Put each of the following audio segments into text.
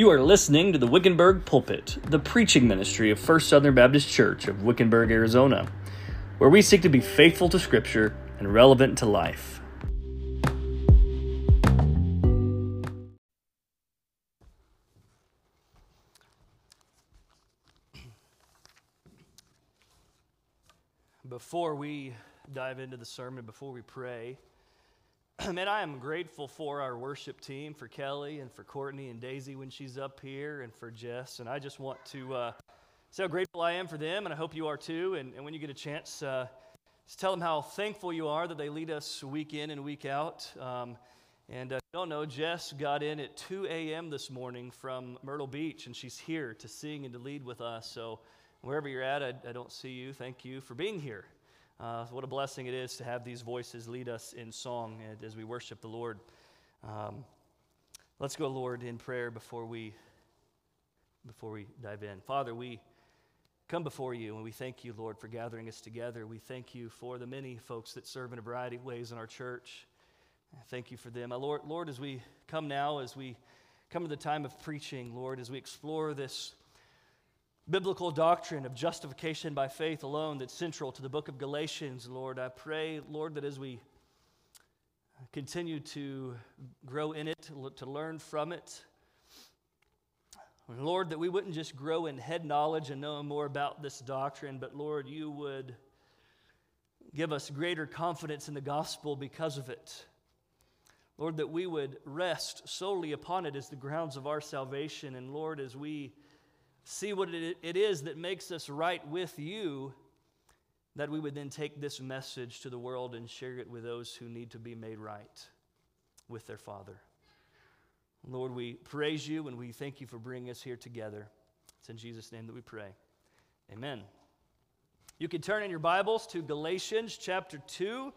You are listening to the Wickenburg Pulpit, the preaching ministry of First Southern Baptist Church of Wickenburg, Arizona, where we seek to be faithful to Scripture and relevant to life. Before we dive into the sermon, before we pray, man, I am grateful for our worship team, for Kelly and for Courtney and Daisy when she's up here, and for Jess. And I just want to uh, say how grateful I am for them, and I hope you are too. And, and when you get a chance, uh, just tell them how thankful you are that they lead us week in and week out. Um, and uh, don't know, Jess got in at 2 a.m. this morning from Myrtle Beach, and she's here to sing and to lead with us. So wherever you're at, I, I don't see you. Thank you for being here. Uh, what a blessing it is to have these voices lead us in song as we worship the Lord. Um, let's go, Lord, in prayer before we before we dive in. Father, we come before you and we thank you, Lord, for gathering us together. We thank you for the many folks that serve in a variety of ways in our church. Thank you for them. Lord, Lord, as we come now, as we come to the time of preaching, Lord, as we explore this biblical doctrine of justification by faith alone that's central to the book of Galatians, Lord. I pray, Lord, that as we continue to grow in it, to learn from it, Lord, that we wouldn't just grow in head knowledge and know more about this doctrine, but Lord, you would give us greater confidence in the gospel because of it. Lord, that we would rest solely upon it as the grounds of our salvation. And Lord, as we see what it is that makes us right with you, that we would then take this message to the world and share it with those who need to be made right with their Father. Lord, we praise you and we thank you for bringing us here together. It's in Jesus' name that we pray. Amen. You can turn in your Bibles to Galatians chapter 2.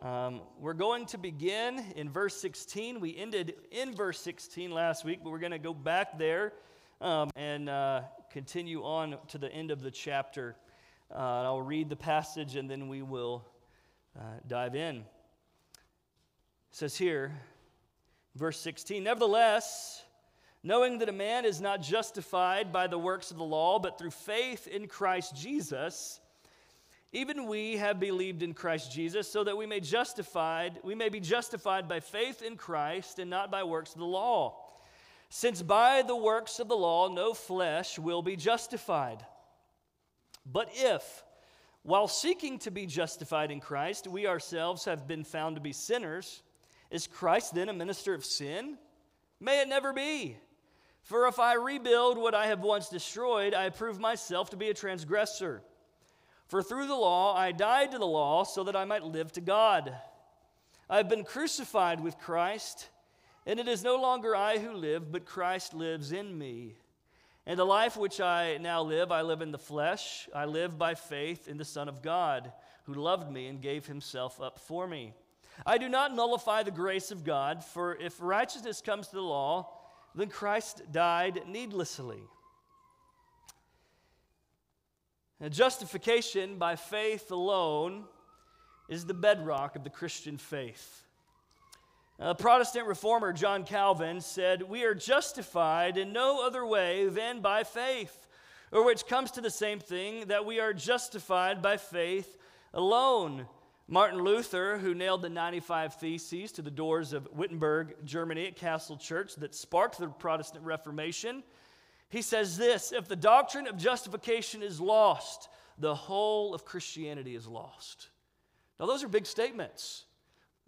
Um, we're going to begin in verse 16. We ended in verse 16 last week, but we're going to go back there um, and uh, continue on to the end of the chapter. Uh, I'll read the passage and then we will uh, dive in. It says here, verse 16 Nevertheless, knowing that a man is not justified by the works of the law, but through faith in Christ Jesus, even we have believed in Christ Jesus, so that we may justified, we may be justified by faith in Christ and not by works of the law. Since by the works of the law no flesh will be justified. But if, while seeking to be justified in Christ, we ourselves have been found to be sinners, is Christ then a minister of sin? May it never be. For if I rebuild what I have once destroyed, I prove myself to be a transgressor. For through the law I died to the law so that I might live to God. I have been crucified with Christ. And it is no longer I who live, but Christ lives in me. And the life which I now live, I live in the flesh. I live by faith in the Son of God, who loved me and gave himself up for me. I do not nullify the grace of God, for if righteousness comes to the law, then Christ died needlessly. Now, justification by faith alone is the bedrock of the Christian faith. A Protestant reformer John Calvin said, We are justified in no other way than by faith, or which comes to the same thing that we are justified by faith alone. Martin Luther, who nailed the 95 Theses to the doors of Wittenberg, Germany, at Castle Church that sparked the Protestant Reformation, he says this If the doctrine of justification is lost, the whole of Christianity is lost. Now, those are big statements.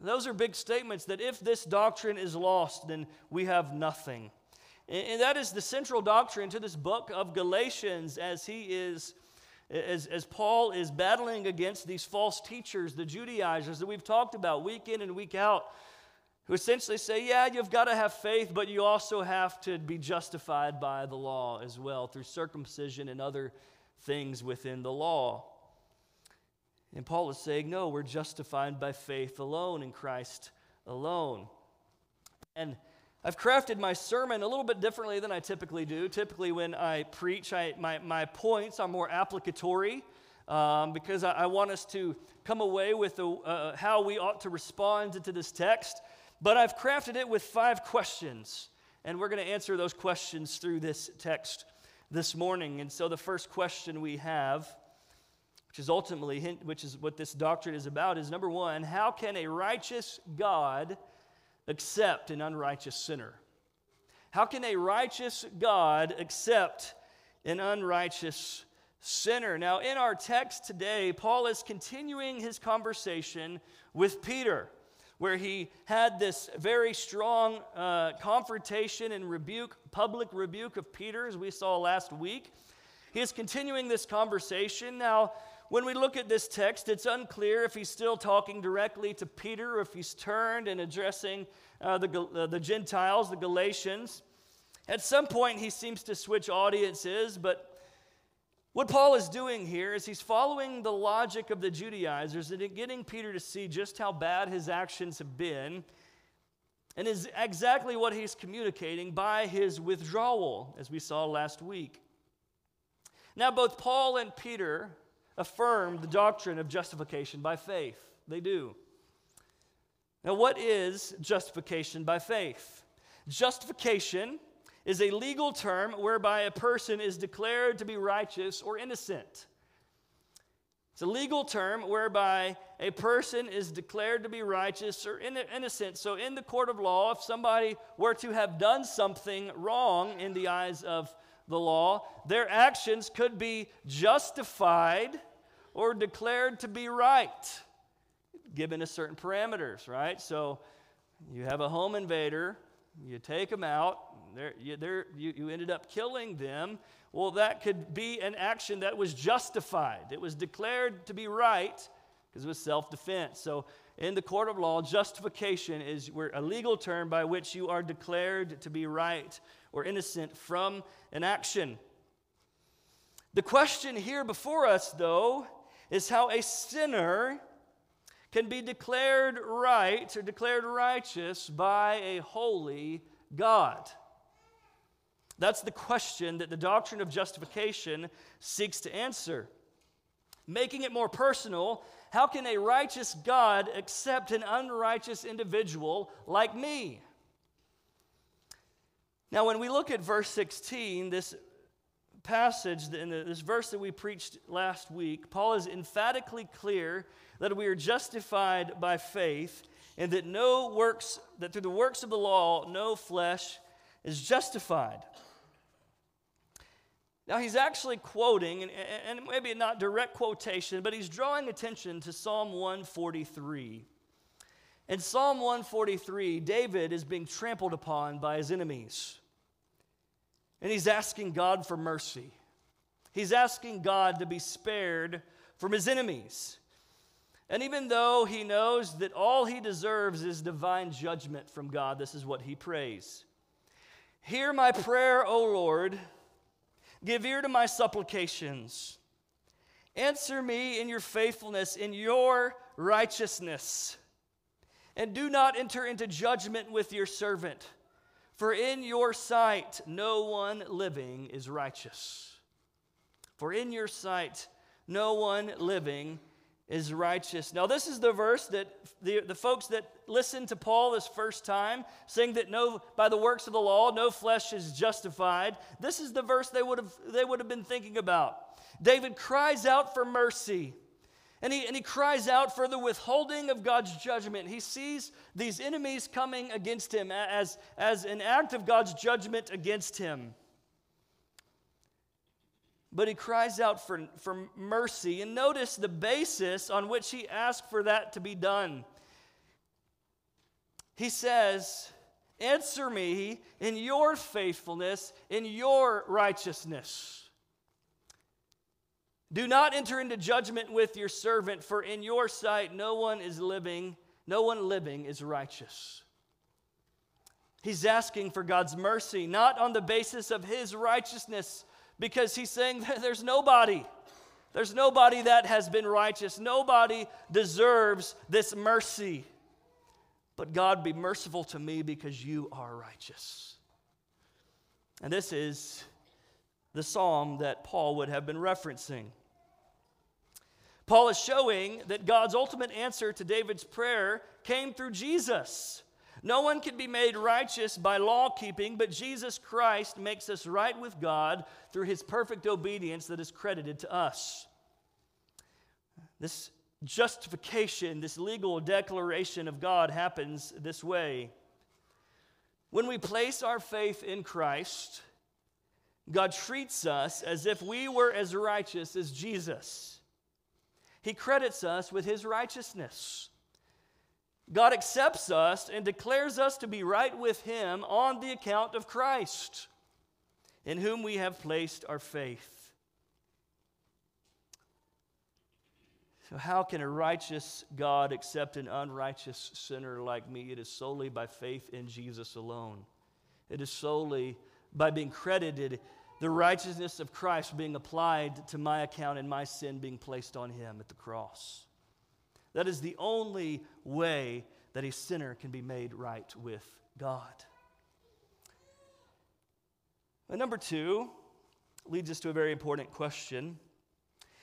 Those are big statements that if this doctrine is lost, then we have nothing. And that is the central doctrine to this book of Galatians as he is, as, as Paul is battling against these false teachers, the Judaizers that we've talked about week in and week out, who essentially say, yeah, you've got to have faith, but you also have to be justified by the law as well through circumcision and other things within the law. And Paul is saying, no, we're justified by faith alone in Christ alone. And I've crafted my sermon a little bit differently than I typically do. Typically, when I preach, I, my, my points are more applicatory um, because I, I, want us to come away with uh, how we ought to respond to this text. But I've crafted it with five questions And we're going to answer those questions through this text this morning. And so the first question we have, which is ultimately, which is what this doctrine is about, is number one, how can a righteous God accept an unrighteous sinner? How can a righteous God accept an unrighteous sinner? Now, in our text today, Paul is continuing his conversation with Peter where he had this very strong uh, confrontation and rebuke, public rebuke of Peter, as we saw last week. He is continuing this conversation. Now, when we look at this text, it's unclear if he's still talking directly to Peter or if he's turned and addressing uh, the, uh, the Gentiles, the Galatians. At some point, he seems to switch audiences, but what Paul is doing here is he's following the logic of the Judaizers and getting Peter to see just how bad his actions have been, and is exactly what he's communicating by his withdrawal, as we saw last week. Now, both Paul and Peter affirm the doctrine of justification by faith. They do. Now, what is justification by faith? Justification is a legal term whereby a person is declared to be righteous or innocent. It's a legal term whereby a person is declared to be righteous or innocent. So, in the court of law, if somebody were to have done something wrong in the eyes of the law, their actions could be justified or declared to be right, given a certain parameters, right? So, you have a home invader, you take them out, they're, you, they're, you, you ended up killing them. Well, that could be an action that was justified. It was declared to be right because it was self defense. So, in the court of law, justification is a legal term by which you are declared to be right or innocent from an action. The question here before us, though, is how a sinner can be declared right or declared righteous by a holy God. That's the question that the doctrine of justification seeks to answer. Making it more personal, how can a righteous God accept an unrighteous individual like me? Now, when we look at verse 16, this passage, this verse that we preached last week, Paul is emphatically clear that we are justified by faith and that no works, that through the works of the law, no flesh is justified. Now, he's actually quoting, and, and maybe not direct quotation, but he's drawing attention to Psalm 143. In Psalm 143, David is being trampled upon by his enemies. And he's asking God for mercy. He's asking God to be spared from his enemies. And even though he knows that all he deserves is divine judgment from God, this is what he prays Hear my prayer, O Lord Give ear to my supplications. Answer me in your faithfulness, in your righteousness. And do not enter into judgment with your servant, for in your sight no one living is righteous. For in your sight no one living is righteous. Now, this is the verse that the, the folks that listened to Paul this first time, saying that no, by the works of the law, no flesh is justified. This is the verse they would have, they would have been thinking about. David cries out for mercy. And he, and he cries out for the withholding of God's judgment. He sees these enemies coming against him as, as an act of God's judgment against him but he cries out for, for mercy. And notice the basis on which he asked for that to be done. He says, Answer me in your faithfulness, in your righteousness. Do not enter into judgment with your servant, for in your sight no one is living, no one living is righteous. He's asking for God's mercy, not on the basis of his righteousness, because he's saying there's nobody. There's nobody that has been righteous. Nobody deserves this mercy. But God, be merciful to me because you are righteous. And this is the psalm that Paul would have been referencing. Paul is showing that God's ultimate answer to David's prayer came through Jesus. No one can be made righteous by law keeping, but Jesus Christ makes us right with God through his perfect obedience that is credited to us. This justification, this legal declaration of God happens this way. When we place our faith in Christ, God treats us as if we were as righteous as Jesus. He credits us with his righteousness. God accepts us and declares us to be right with him on the account of Christ, in whom we have placed our faith. So, how can a righteous God accept an unrighteous sinner like me? It is solely by faith in Jesus alone. It is solely by being credited the righteousness of Christ being applied to my account and my sin being placed on him at the cross. That is the only way that a sinner can be made right with God. And number two leads us to a very important question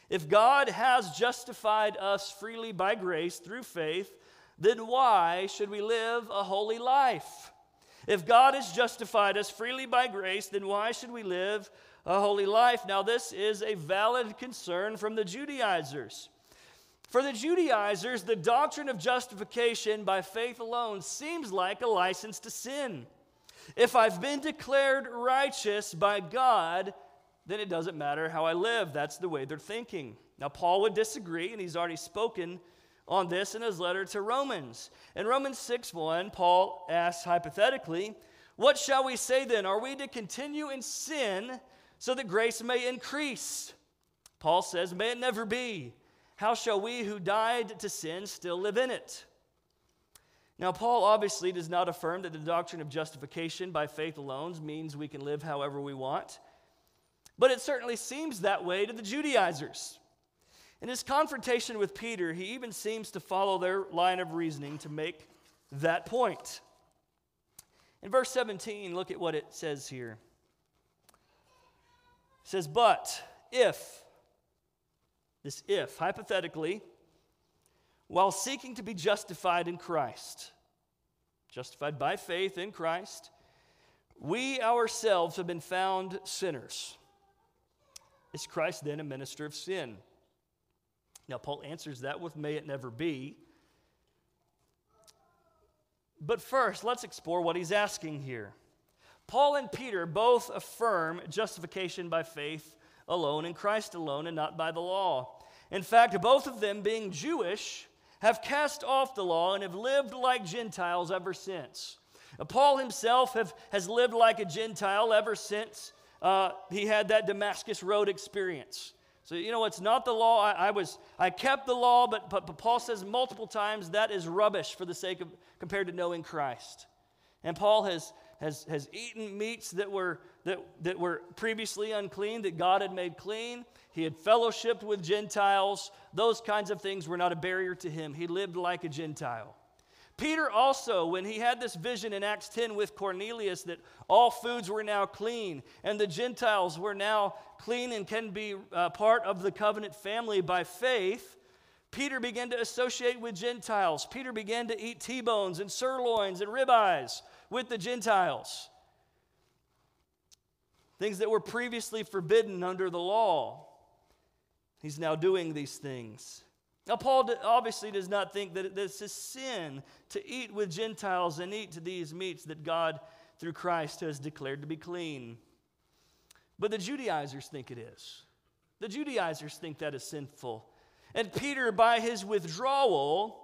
if God has justified us freely by grace through faith, then why should we live a holy life? If God has justified us freely by grace, then why should we live a holy life? Now, this is a valid concern from the Judaizers. For the Judaizers, the doctrine of justification by faith alone seems like a license to sin. If I've been declared righteous by God, then it doesn't matter how I live. That's the way they're thinking. Now, Paul would disagree, and he's already spoken on this in his letter to Romans. In Romans 6 1, Paul asks hypothetically, What shall we say then? Are we to continue in sin so that grace may increase? Paul says, May it never be. How shall we who died to sin still live in it? Now, Paul obviously does not affirm that the doctrine of justification by faith alone means we can live however we want. But it certainly seems that way to the Judaizers. In his confrontation with Peter, he even seems to follow their line of reasoning to make that point. In verse 17, look at what it says here. It says, But if, this if, hypothetically, while seeking to be justified in Christ, justified by faith in Christ, we ourselves have been found sinners. Is Christ then a minister of sin? Now, Paul answers that with, May it never be. But first, let's explore what he's asking here. Paul and Peter both affirm justification by faith alone in Christ alone and not by the law. In fact, both of them, being Jewish, have cast off the law and have lived like Gentiles ever since. Paul himself have, has lived like a Gentile ever since uh, he had that Damascus Road experience. So, you know, it's not the law. I, I was, I kept the law, but, but, but Paul says multiple times that is rubbish for the sake of, compared to knowing Christ. And Paul has, has, has eaten meats that were, that, that were previously unclean, that God had made clean. He had fellowshipped with Gentiles. Those kinds of things were not a barrier to him. He lived like a Gentile. Peter also, when he had this vision in Acts 10 with Cornelius that all foods were now clean and the Gentiles were now clean and can be uh, part of the covenant family by faith, Peter began to associate with Gentiles. Peter began to eat T bones and sirloins and ribeyes with the Gentiles. Things that were previously forbidden under the law. He's now doing these things. Now, Paul obviously does not think that this is sin to eat with Gentiles and eat these meats that God, through Christ, has declared to be clean. But the Judaizers think it is. The Judaizers think that is sinful. And Peter, by his withdrawal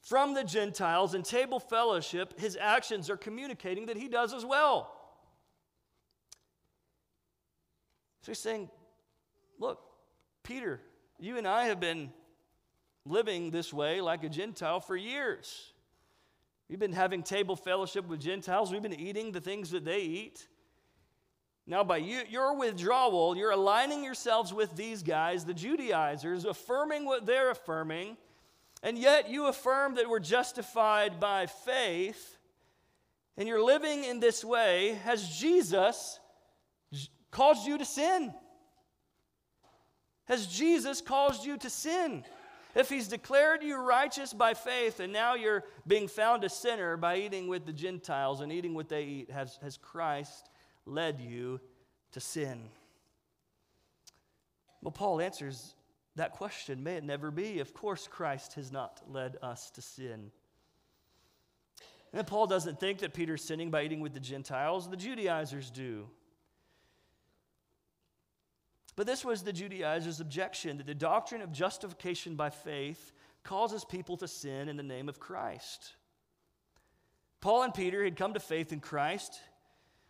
from the Gentiles and table fellowship, his actions are communicating that he does as well. So he's saying, Look, Peter, you and I have been living this way like a Gentile for years. We've been having table fellowship with Gentiles, we've been eating the things that they eat. Now, by you, your withdrawal, you're aligning yourselves with these guys, the Judaizers, affirming what they're affirming, and yet you affirm that we're justified by faith, and you're living in this way. Has Jesus caused you to sin? Has Jesus caused you to sin? If he's declared you righteous by faith and now you're being found a sinner by eating with the Gentiles and eating what they eat, has, has Christ led you to sin? Well, Paul answers that question may it never be. Of course, Christ has not led us to sin. And Paul doesn't think that Peter's sinning by eating with the Gentiles, the Judaizers do. But this was the Judaizers' objection that the doctrine of justification by faith causes people to sin in the name of Christ. Paul and Peter had come to faith in Christ,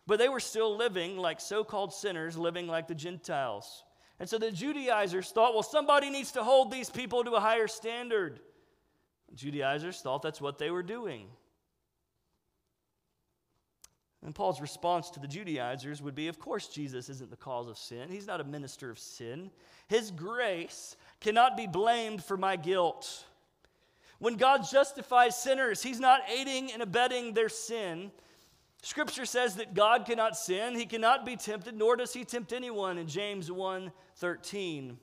but they were still living like so called sinners, living like the Gentiles. And so the Judaizers thought, well, somebody needs to hold these people to a higher standard. Judaizers thought that's what they were doing. And Paul's response to the Judaizers would be Of course, Jesus isn't the cause of sin. He's not a minister of sin. His grace cannot be blamed for my guilt. When God justifies sinners, He's not aiding and abetting their sin. Scripture says that God cannot sin, He cannot be tempted, nor does He tempt anyone in James 1 13.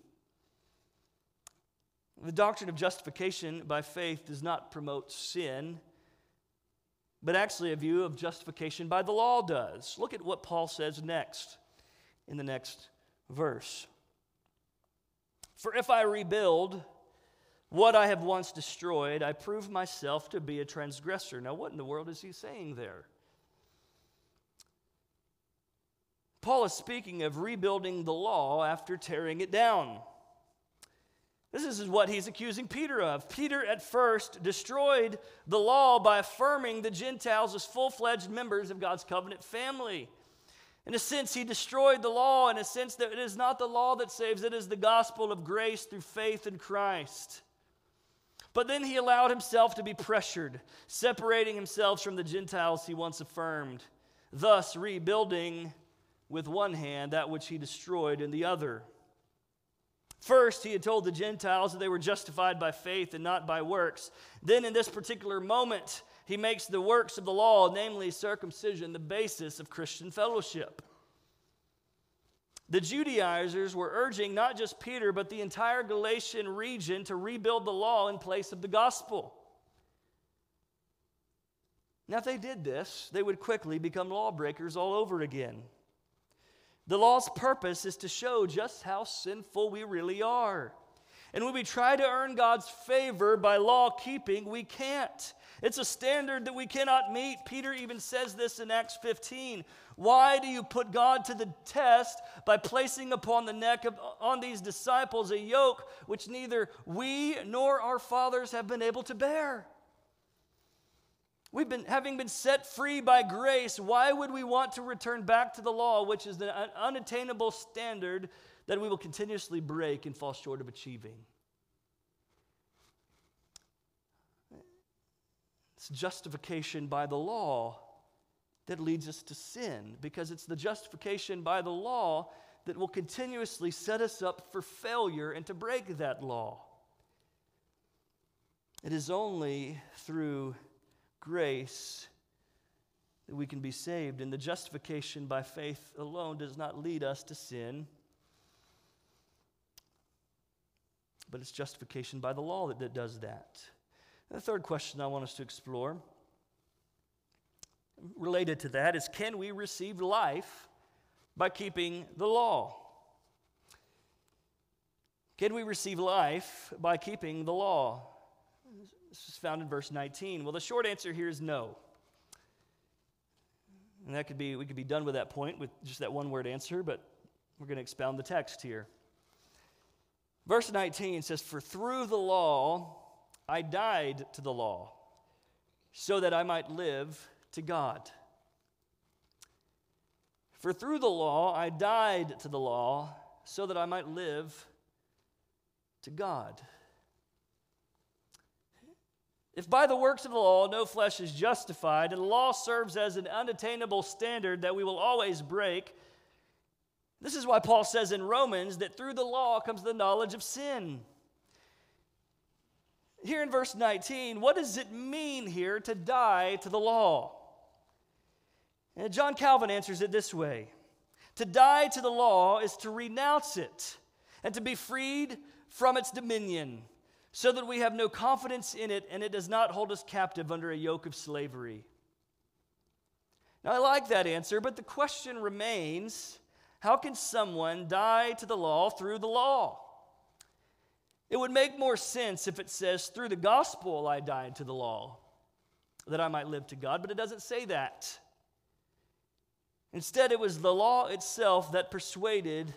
The doctrine of justification by faith does not promote sin but actually a view of justification by the law does. Look at what Paul says next in the next verse. For if I rebuild what I have once destroyed, I prove myself to be a transgressor. Now, what in the world is he saying there? Paul is speaking of rebuilding the law after tearing it down. This is what he's accusing Peter of. Peter at first destroyed the law by affirming the Gentiles as full fledged members of God's covenant family. In a sense, he destroyed the law in a sense that it is not the law that saves, it is the gospel of grace through faith in Christ. But then he allowed himself to be pressured, separating himself from the Gentiles he once affirmed, thus rebuilding with one hand that which he destroyed in the other. First, he had told the Gentiles that they were justified by faith and not by works. Then, in this particular moment, he makes the works of the law, namely circumcision, the basis of Christian fellowship. The Judaizers were urging not just Peter, but the entire Galatian region to rebuild the law in place of the gospel. Now, if they did this, they would quickly become lawbreakers all over again. The law's purpose is to show just how sinful we really are. And when we try to earn God's favor by law keeping, we can't. It's a standard that we cannot meet. Peter even says this in Acts 15. Why do you put God to the test by placing upon the neck of on these disciples a yoke which neither we nor our fathers have been able to bear? We've been, having been set free by grace, why would we want to return back to the law, which is an unattainable standard that we will continuously break and fall short of achieving? It's justification by the law that leads us to sin, because it's the justification by the law that will continuously set us up for failure and to break that law. It is only through grace that we can be saved. And the justification by faith alone does not lead us to sin, but it's justification by the law that, that does that. And the third question I want us to explore related to that is can we receive life by keeping the law? Can we receive life by keeping the law? This is found in verse 19. Well, the short answer here is no. And that could be, we could be done with that point with just that one word answer, but we're going to expound the text here. Verse 19 says, For through the law I died to the law, so that I might live to God. For through the law I died to the law, so that I might live to God. If by the works of the law no flesh is justified, and the law serves as an unattainable standard that we will always break, this is why Paul says in Romans that through the law comes the knowledge of sin. Here in verse 19, what does it mean here to die to the law? And John Calvin answers it this way To die to the law is to renounce it and to be freed from its dominion so that we have no confidence in it and it does not hold us captive under a yoke of slavery. Now, I like that answer, but the question remains how can someone die to the law through the law? It would make more sense if it says, through the gospel I died to the law, that I might live to God, but it doesn't say that. Instead, it was the law itself that persuaded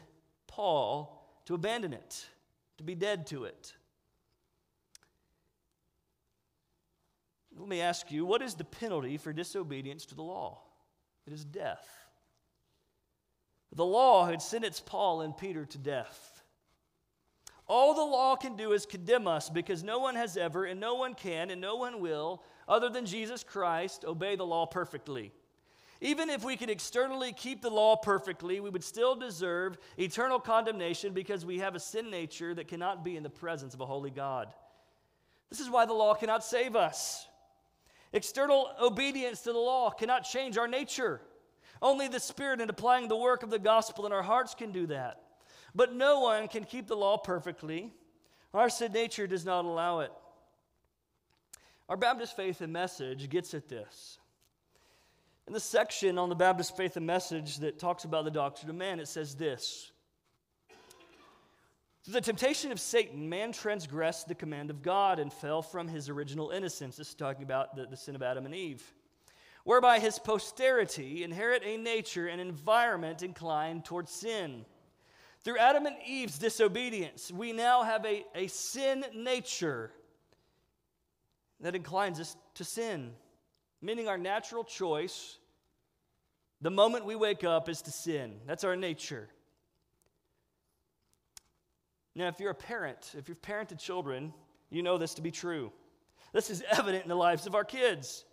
Paul to abandon it, to be dead to it. Let me ask you what is the penalty for disobedience to the law? It is death. The law had sentenced Paul and Peter to death. All the law can do is condemn us because no one has ever, and no one can, and no one will, other than Jesus Christ, obey the law perfectly. Even if we could externally keep the law perfectly, we would still deserve eternal condemnation because we have a sin nature that cannot be in the presence of a holy God. This is why the law cannot save us. External obedience to the law cannot change our nature. Only the Spirit and applying the work of the gospel in our hearts can do that. But no one can keep the law perfectly. Our sin nature does not allow it. Our Baptist faith and message gets at this. In the section on the Baptist faith and message that talks about the doctrine of man, it says this Through the temptation of Satan, man transgressed the command of God and fell from his original innocence. This is talking about the, the sin of Adam and Eve whereby his posterity inherit a nature and environment inclined towards sin. Through Adam and Eve's disobedience, we now have a, a sin nature that inclines us to sin, meaning our natural choice, the moment we wake up, is to sin. That's our nature. Now, if you're a parent, if you've parented children, you know this to be true. This is evident in the lives of our kids.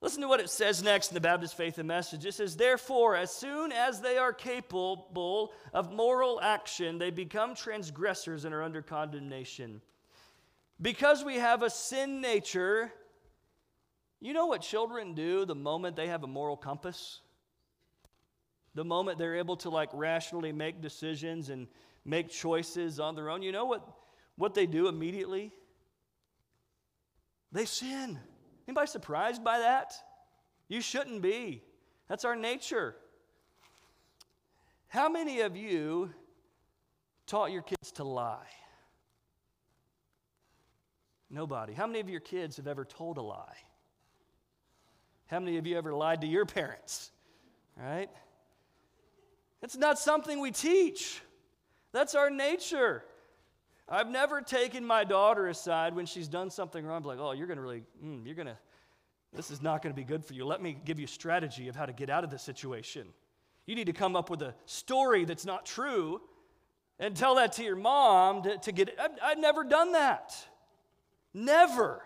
Listen to what it says next in the Baptist Faith and Message. It says, Therefore, as soon as they are capable of moral action, they become transgressors and are under condemnation. Because we have a sin nature, you know what children do the moment they have a moral compass? The moment they're able to like rationally make decisions and make choices on their own, you know what, what they do immediately? They sin. Anybody surprised by that? You shouldn't be. That's our nature. How many of you taught your kids to lie? Nobody. How many of your kids have ever told a lie? How many of you ever lied to your parents? Right? It's not something we teach. That's our nature. I've never taken my daughter aside when she's done something wrong, like, oh, you're going to really, mm, you're going to, this is not going to be good for you. Let me give you a strategy of how to get out of this situation. You need to come up with a story that's not true and tell that to your mom to, to get it. I've, I've never done that. Never.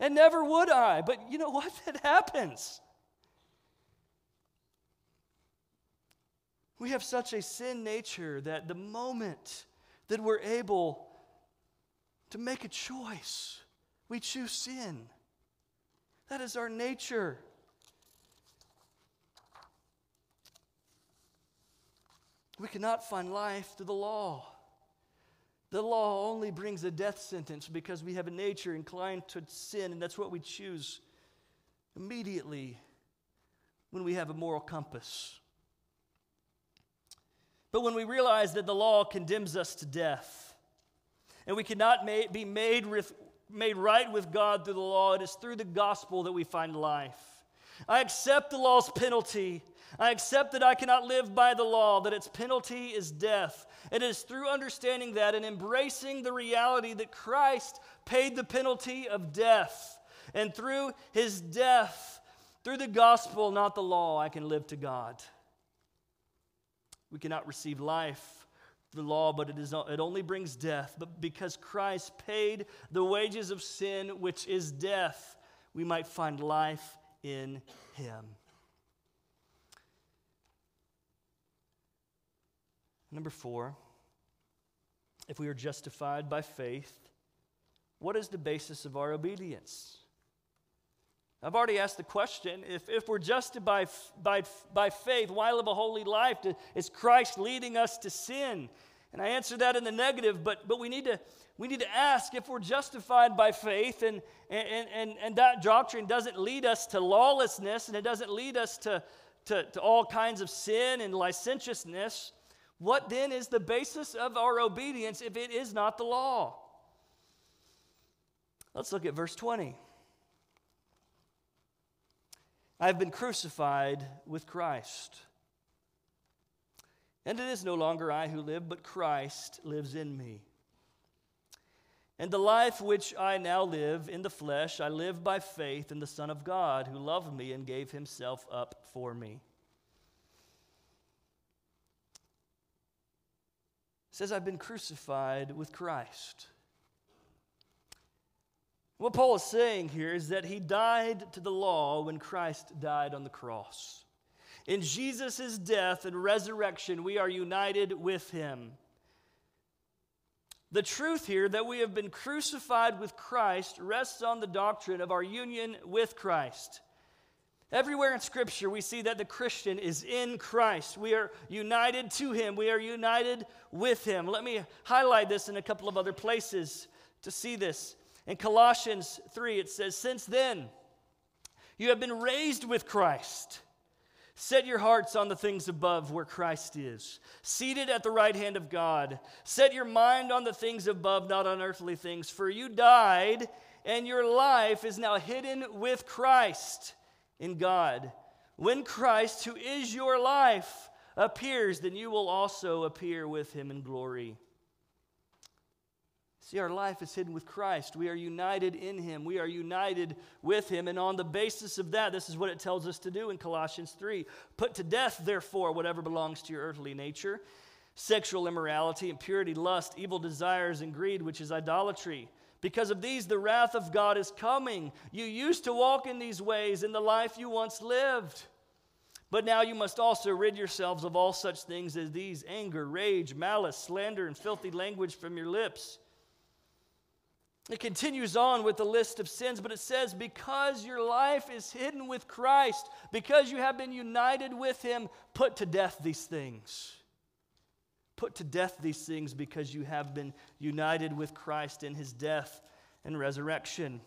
And never would I. But you know what? It happens. We have such a sin nature that the moment that we're able to make a choice. We choose sin. That is our nature. We cannot find life through the law. The law only brings a death sentence because we have a nature inclined to sin, and that's what we choose immediately when we have a moral compass. But when we realize that the law condemns us to death, and we cannot be made, with, made right with God through the law. It is through the gospel that we find life. I accept the law's penalty. I accept that I cannot live by the law, that its penalty is death. It is through understanding that and embracing the reality that Christ paid the penalty of death. And through his death, through the gospel, not the law, I can live to God. We cannot receive life the law, but it, is, it only brings death. But because Christ paid the wages of sin, which is death, we might find life in him. Number four, if we are justified by faith, what is the basis of our obedience? I've already asked the question if, if we're justified by, by, by faith, why live a holy life? Is Christ leading us to sin? And I answer that in the negative, but, but we, need to, We need to ask if we're justified by faith, and, and, and, and that doctrine doesn't lead us to lawlessness and it doesn't lead us to, to, to all kinds of sin and licentiousness. What then is the basis of our obedience if it is not the law? Let's look at verse 20. I've been crucified with Christ. And it is no longer I who live, but Christ lives in me. And the life which I now live in the flesh, I live by faith in the Son of God, who loved me and gave himself up for me. It says, I've been crucified with Christ. What Paul is saying here is that he died to the law when Christ died on the cross. In Jesus' death and resurrection, we are united with him. The truth here that we have been crucified with Christ rests on the doctrine of our union with Christ. Everywhere in Scripture, we see that the Christian is in Christ. We are united to Him, we are united with Him. Let me highlight this in a couple of other places to see this. In Colossians 3, it says, Since then, you have been raised with Christ. Set your hearts on the things above where Christ is, seated at the right hand of God. Set your mind on the things above, not on earthly things. For you died, and your life is now hidden with Christ in God. When Christ, who is your life, appears, then you will also appear with him in glory. See, our life is hidden with Christ. We are united in Him. We are united with Him. And on the basis of that, this is what it tells us to do in Colossians 3 Put to death, therefore, whatever belongs to your earthly nature sexual immorality, impurity, lust, evil desires, and greed, which is idolatry. Because of these, the wrath of God is coming. You used to walk in these ways in the life you once lived. But now you must also rid yourselves of all such things as these anger, rage, malice, slander, and filthy language from your lips. It continues on with the list of sins, but it says, Because your life is hidden with Christ, because you have been united with Him, put to death these things. Put to death these things because you have been united with Christ in His death and resurrection.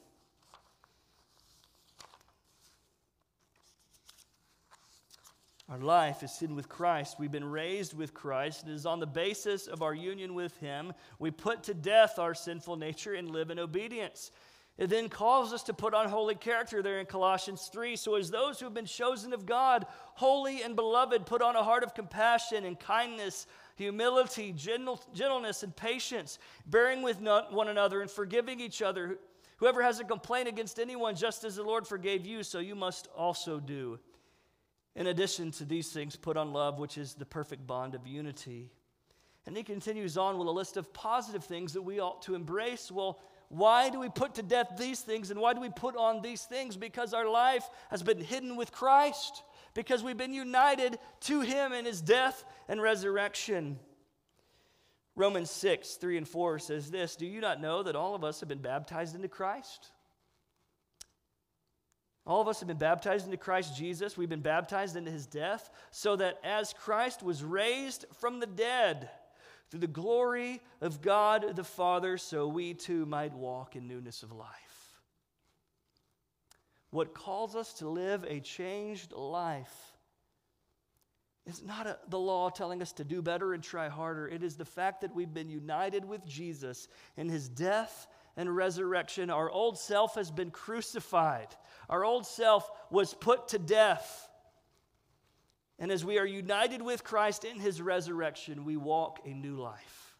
Our life is hidden with Christ. We've been raised with Christ. It is on the basis of our union with Him. We put to death our sinful nature and live in obedience. It then calls us to put on holy character there in Colossians 3. So, as those who have been chosen of God, holy and beloved, put on a heart of compassion and kindness, humility, gentle, gentleness, and patience, bearing with one another and forgiving each other. Whoever has a complaint against anyone, just as the Lord forgave you, so you must also do. In addition to these things, put on love, which is the perfect bond of unity. And he continues on with a list of positive things that we ought to embrace. Well, why do we put to death these things and why do we put on these things? Because our life has been hidden with Christ, because we've been united to him in his death and resurrection. Romans 6, 3 and 4 says this Do you not know that all of us have been baptized into Christ? All of us have been baptized into Christ Jesus. We've been baptized into his death, so that as Christ was raised from the dead through the glory of God the Father, so we too might walk in newness of life. What calls us to live a changed life is not a, the law telling us to do better and try harder. It is the fact that we've been united with Jesus in his death and resurrection. Our old self has been crucified. Our old self was put to death. And as we are united with Christ in his resurrection, we walk a new life.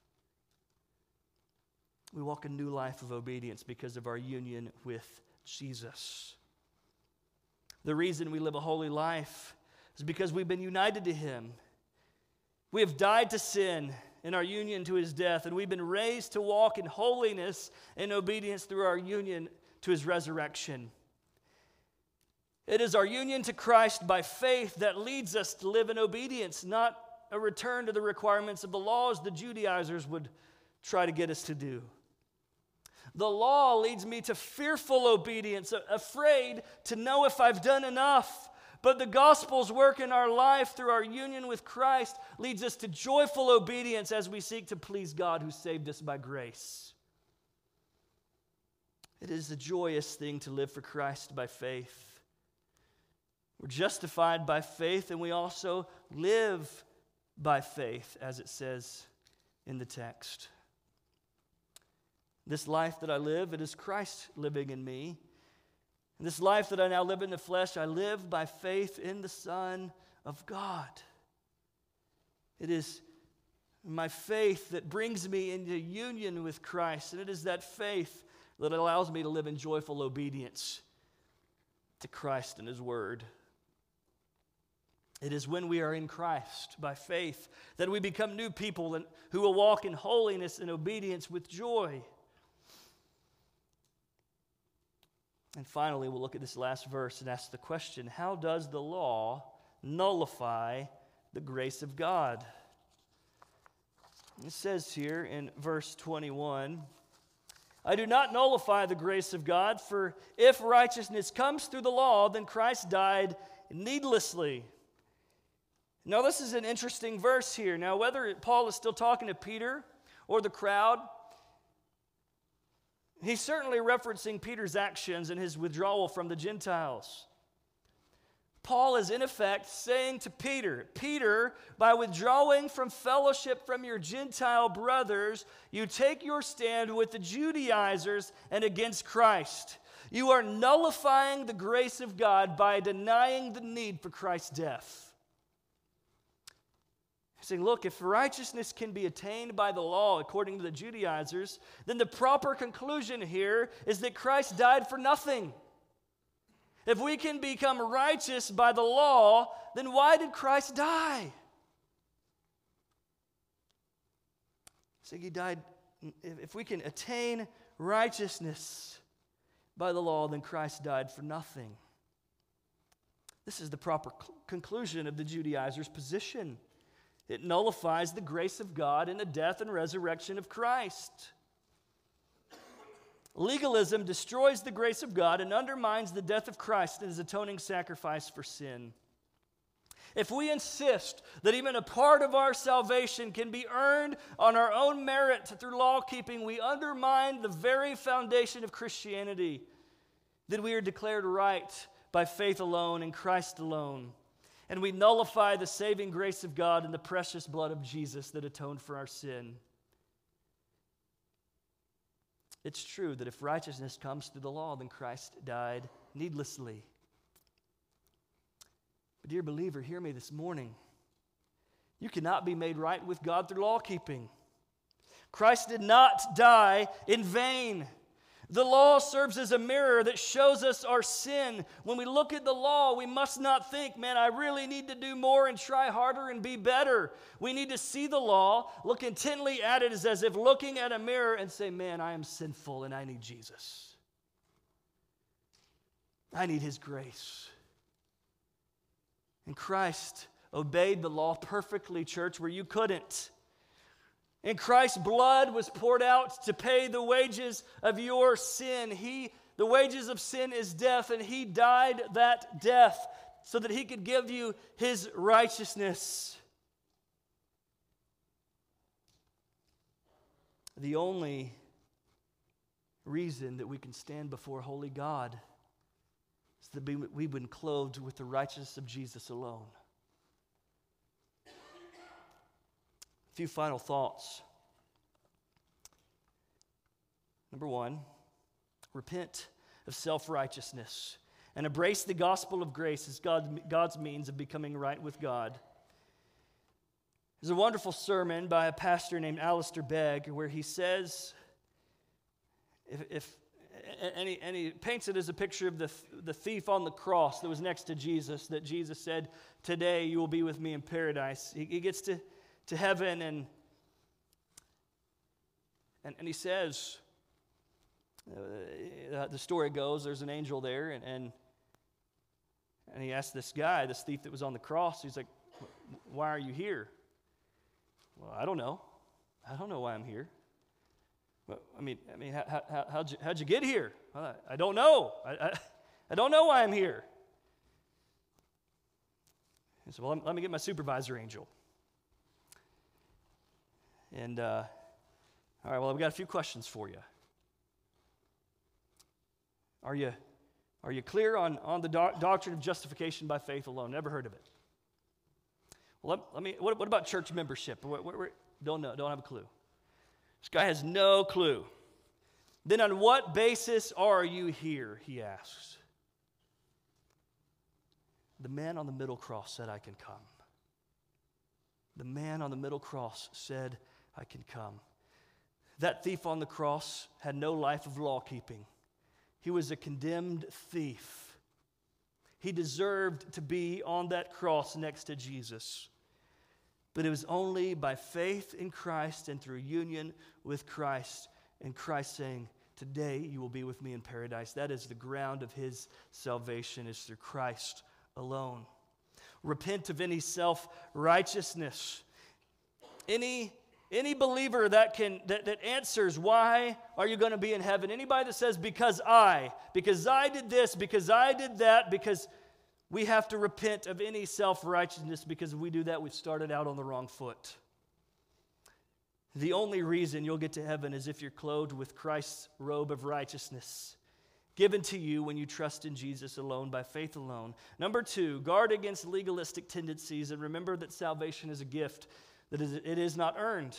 We walk a new life of obedience because of our union with Jesus. The reason we live a holy life is because we've been united to him. We have died to sin in our union to his death, and we've been raised to walk in holiness and obedience through our union to his resurrection. It is our union to Christ by faith that leads us to live in obedience, not a return to the requirements of the laws the Judaizers would try to get us to do. The law leads me to fearful obedience, afraid to know if I've done enough. But the gospel's work in our life through our union with Christ leads us to joyful obedience as we seek to please God who saved us by grace. It is a joyous thing to live for Christ by faith. We're justified by faith, and we also live by faith, as it says in the text. This life that I live, it is Christ living in me. This life that I now live in the flesh, I live by faith in the Son of God. It is my faith that brings me into union with Christ, and it is that faith that allows me to live in joyful obedience to Christ and His Word. It is when we are in Christ by faith that we become new people and who will walk in holiness and obedience with joy. And finally, we'll look at this last verse and ask the question how does the law nullify the grace of God? It says here in verse 21 I do not nullify the grace of God, for if righteousness comes through the law, then Christ died needlessly. Now, this is an interesting verse here. Now, whether Paul is still talking to Peter or the crowd, he's certainly referencing Peter's actions and his withdrawal from the Gentiles. Paul is in effect saying to Peter, Peter, by withdrawing from fellowship from your Gentile brothers, you take your stand with the Judaizers and against Christ. You are nullifying the grace of God by denying the need for Christ's death. Saying, look, if righteousness can be attained by the law according to the Judaizers, then the proper conclusion here is that Christ died for nothing. If we can become righteous by the law, then why did Christ die? So he died. If we can attain righteousness by the law, then Christ died for nothing. This is the proper conclusion of the Judaizers' position. It nullifies the grace of God in the death and resurrection of Christ. Legalism destroys the grace of God and undermines the death of Christ and his atoning sacrifice for sin. If we insist that even a part of our salvation can be earned on our own merit through law keeping, we undermine the very foundation of Christianity that we are declared right by faith alone in Christ alone. And we nullify the saving grace of God and the precious blood of Jesus that atoned for our sin. It's true that if righteousness comes through the law, then Christ died needlessly. But, dear believer, hear me this morning. You cannot be made right with God through law keeping. Christ did not die in vain. The law serves as a mirror that shows us our sin. When we look at the law, we must not think, man, I really need to do more and try harder and be better. We need to see the law, look intently at it as, if looking at a mirror and say, man, I am sinful and I need Jesus. I need his grace. And Christ obeyed the law perfectly, church, where you couldn't. And Christ's blood was poured out to pay the wages of your sin. He, the wages of sin is death, and He died that death so that He could give you His righteousness. The only reason that we can stand before holy God is that we've been clothed with the righteousness of Jesus alone. A few final thoughts. Number one, repent of self righteousness and embrace the gospel of grace as God, God's means of becoming right with God. There's a wonderful sermon by a pastor named Alistair Begg where he says, if, if and, he, and he paints it as a picture of the, the thief on the cross that was next to Jesus, that Jesus said, Today you will be with me in paradise. He, he gets to to heaven and and, and he says uh, the story goes there's an angel there and, and and he asked this guy this thief that was on the cross he's like why are you here? Well i don't know. I don't know why i'm here. I mean i mean how, how, how'd, you, how'd you get here? Well, I, I, don't know. I, I, I, don't know why i'm here. He said well let me get my supervisor angel and, uh, all right, well, I've got a few questions for you. Are you, are you clear on, on the doc- doctrine of justification by faith alone? Never heard of it. Well, let, let me, what, what, about church membership? What, what, don't know, don't have a clue. This guy has no clue. Then on what basis are you here? He asks. The man on the middle cross said, I can come. The man on the middle cross said, I can come. That thief on the cross had no life of law keeping. He was a condemned thief. He deserved to be on that cross next to Jesus. But it was only by faith in Christ and through union with Christ, and Christ saying, Today you will be with me in paradise. That is the ground of his salvation, is through Christ alone. Repent of any self righteousness. Any, any believer that, can, that, that answers, Why are you going to be in heaven? Anybody that says, Because I, because I did this, because I did that, because we have to repent of any self righteousness, because if we do that, we've started out on the wrong foot. The only reason you'll get to heaven is if you're clothed with Christ's robe of righteousness given to you when you trust in Jesus alone by faith alone. Number two, guard against legalistic tendencies and remember that salvation is a gift, that it is not earned.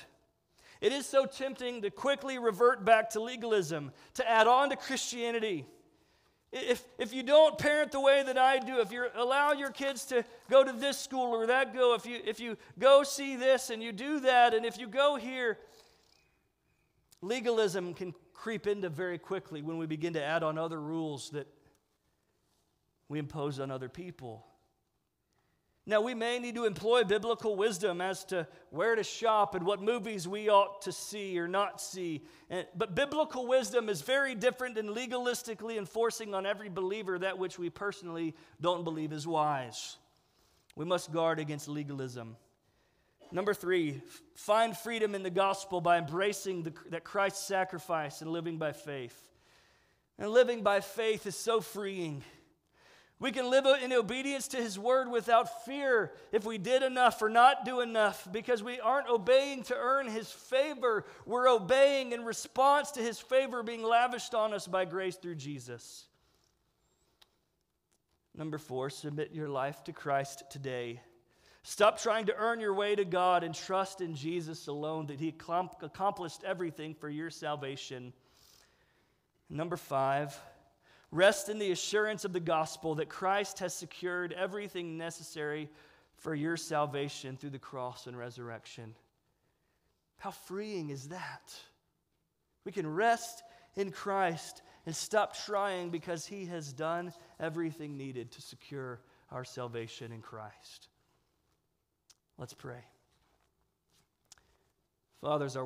It is so tempting to quickly revert back to legalism, to add on to Christianity. If, if you don't parent the way that I do, if you allow your kids to go to this school or that go, if you, if you go see this and you do that, and if you go here, legalism can creep into very quickly when we begin to add on other rules that we impose on other people. Now, we may need to employ biblical wisdom as to where to shop and what movies we ought to see or not see. But biblical wisdom is very different than legalistically enforcing on every believer that which we personally don't believe is wise. We must guard against legalism. Number three, find freedom in the gospel by embracing the, that Christ's sacrifice and living by faith. And living by faith is so freeing. We can live in obedience to His word without fear if we did enough or not do enough because we aren't obeying to earn His favor. We're obeying in response to His favor being lavished on us by grace through Jesus. Number four, submit your life to Christ today. Stop trying to earn your way to God and trust in Jesus alone, that He accomplished everything for your salvation. Number five, rest in the assurance of the gospel that Christ has secured everything necessary for your salvation through the cross and resurrection. How freeing is that? We can rest in Christ and stop trying because He has done everything needed to secure our salvation in Christ. Let's pray. Fathers, our